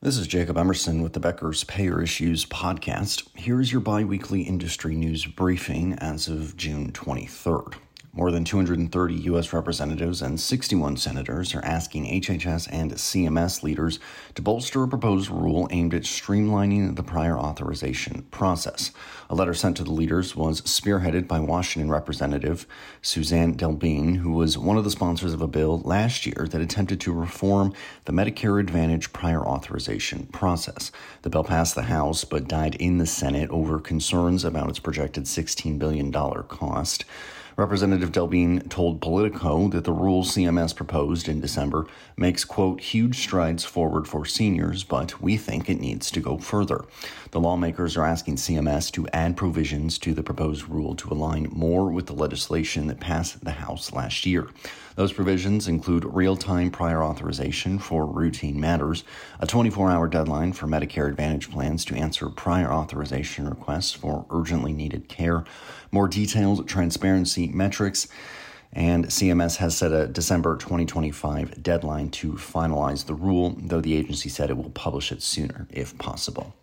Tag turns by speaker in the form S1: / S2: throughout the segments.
S1: This is Jacob Emerson with the Becker's Payer Issues podcast. Here's your bi weekly industry news briefing as of June 23rd. More than 230 U.S. representatives and 61 senators are asking HHS and CMS leaders to bolster a proposed rule aimed at streamlining the prior authorization process. A letter sent to the leaders was spearheaded by Washington Representative Suzanne DelBene, who was one of the sponsors of a bill last year that attempted to reform the Medicare Advantage prior authorization process. The bill passed the House but died in the Senate over concerns about its projected $16 billion cost. Representative DelBene told Politico that the rule CMS proposed in December makes, quote, huge strides forward for seniors, but we think it needs to go further. The lawmakers are asking CMS to add provisions to the proposed rule to align more with the legislation that passed the House last year. Those provisions include real time prior authorization for routine matters, a 24 hour deadline for Medicare Advantage plans to answer prior authorization requests for urgently needed care, more detailed transparency metrics, and CMS has set a December 2025 deadline to finalize the rule, though the agency said it will publish it sooner if possible.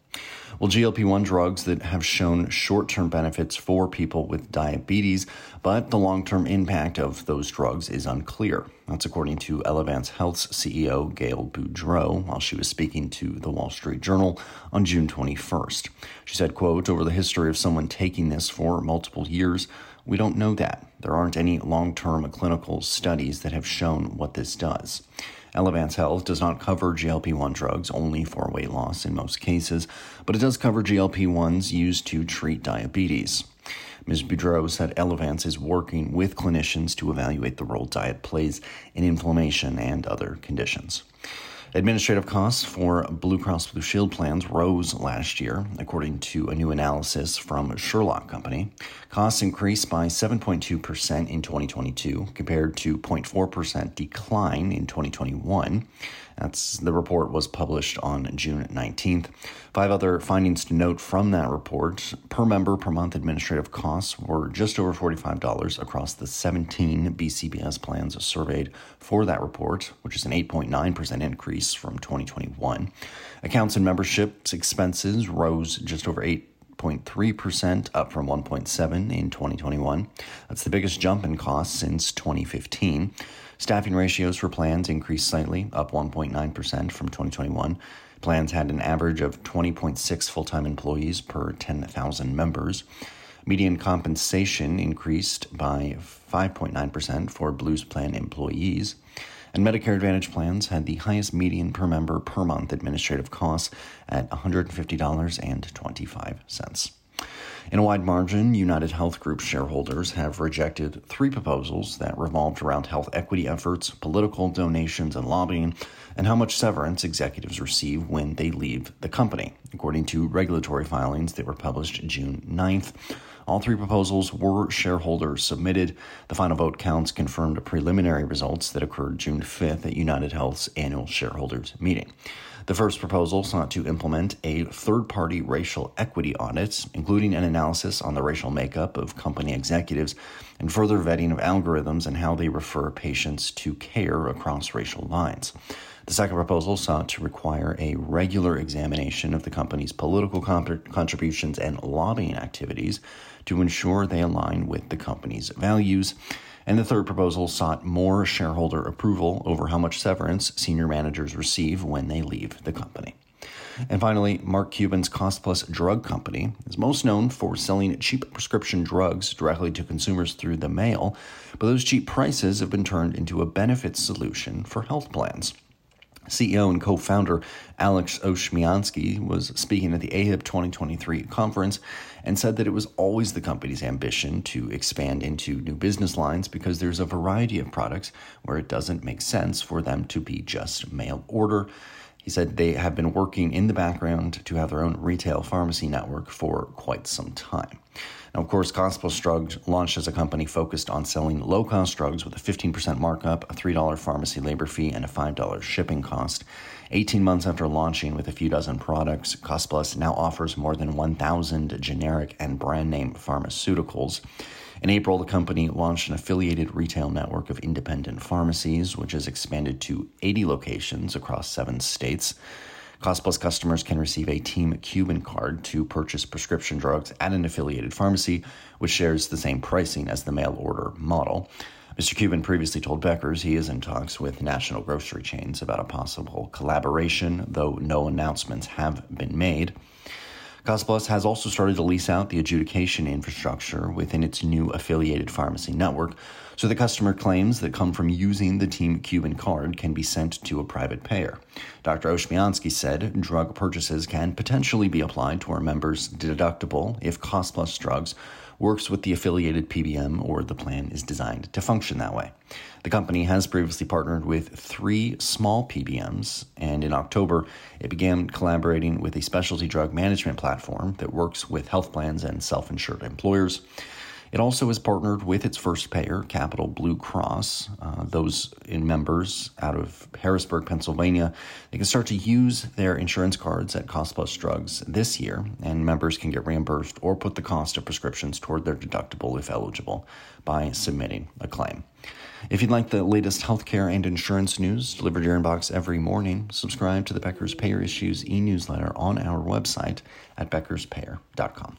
S1: Well, GLP 1 drugs that have shown short term benefits for people with diabetes, but the long term impact of those drugs is unclear. That's according to Elevance Health's CEO, Gail Boudreaux, while she was speaking to the Wall Street Journal on June 21st. She said, quote, over the history of someone taking this for multiple years, we don't know that. There aren't any long term clinical studies that have shown what this does. Elevance Health does not cover GLP 1 drugs only for weight loss in most cases, but it does cover GLP 1s used to treat diabetes. Ms. Boudreaux said Elevance is working with clinicians to evaluate the role diet plays in inflammation and other conditions. Administrative costs for Blue Cross Blue Shield plans rose last year, according to a new analysis from Sherlock Company. Costs increased by 7.2% in 2022 compared to 0.4% decline in 2021. That's the report was published on June 19th. Five other findings to note from that report. Per member per month administrative costs were just over $45 across the 17 BCBS plans surveyed for that report, which is an 8.9% increase from 2021. Accounts and memberships expenses rose just over 8 0.3%, up from 1.7 in 2021. That's the biggest jump in costs since 2015. Staffing ratios for plans increased slightly, up 1.9% from 2021. Plans had an average of 20.6 full time employees per 10,000 members. Median compensation increased by 5.9% for Blues Plan employees. And Medicare Advantage plans had the highest median per member per month administrative costs at $150.25. In a wide margin, United Health Group shareholders have rejected three proposals that revolved around health equity efforts, political donations, and lobbying, and how much severance executives receive when they leave the company. According to regulatory filings that were published June 9th, all three proposals were shareholder submitted. The final vote counts confirmed preliminary results that occurred June 5th at United Health's annual shareholders meeting. The first proposal sought to implement a third party racial equity audit, including an analysis on the racial makeup of company executives and further vetting of algorithms and how they refer patients to care across racial lines. The second proposal sought to require a regular examination of the company's political comp- contributions and lobbying activities to ensure they align with the company's values. And the third proposal sought more shareholder approval over how much severance senior managers receive when they leave the company. And finally, Mark Cuban's Cost Plus Drug Company is most known for selling cheap prescription drugs directly to consumers through the mail, but those cheap prices have been turned into a benefit solution for health plans. CEO and co founder Alex Oshmyansky was speaking at the AHIP 2023 conference and said that it was always the company's ambition to expand into new business lines because there's a variety of products where it doesn't make sense for them to be just mail order. He said they have been working in the background to have their own retail pharmacy network for quite some time. Now, of course, Plus Drugs launched as a company focused on selling low cost drugs with a 15% markup, a $3 pharmacy labor fee, and a $5 shipping cost. 18 months after launching with a few dozen products, Cost Plus now offers more than 1,000 generic and brand name pharmaceuticals. In April, the company launched an affiliated retail network of independent pharmacies, which has expanded to 80 locations across seven states. Cost Plus customers can receive a Team Cuban card to purchase prescription drugs at an affiliated pharmacy, which shares the same pricing as the mail order model. Mr. Cuban previously told Becker's he is in talks with national grocery chains about a possible collaboration, though no announcements have been made. CostPlus has also started to lease out the adjudication infrastructure within its new affiliated pharmacy network, so the customer claims that come from using the Team Cuban card can be sent to a private payer. Dr. Oshmyansky said drug purchases can potentially be applied to our members' deductible if CostPlus drugs works with the affiliated PBM or the plan is designed to function that way. The company has previously partnered with three small PBMs, and in October, it began collaborating with a specialty drug management platform that works with health plans and self insured employers. It also has partnered with its first payer, Capital Blue Cross. Uh, those in members out of Harrisburg, Pennsylvania, they can start to use their insurance cards at Cost Plus Drugs this year, and members can get reimbursed or put the cost of prescriptions toward their deductible if eligible by submitting a claim. If you'd like the latest healthcare and insurance news delivered to your inbox every morning, subscribe to the Becker's Payer Issues e newsletter on our website at beckerspayer.com.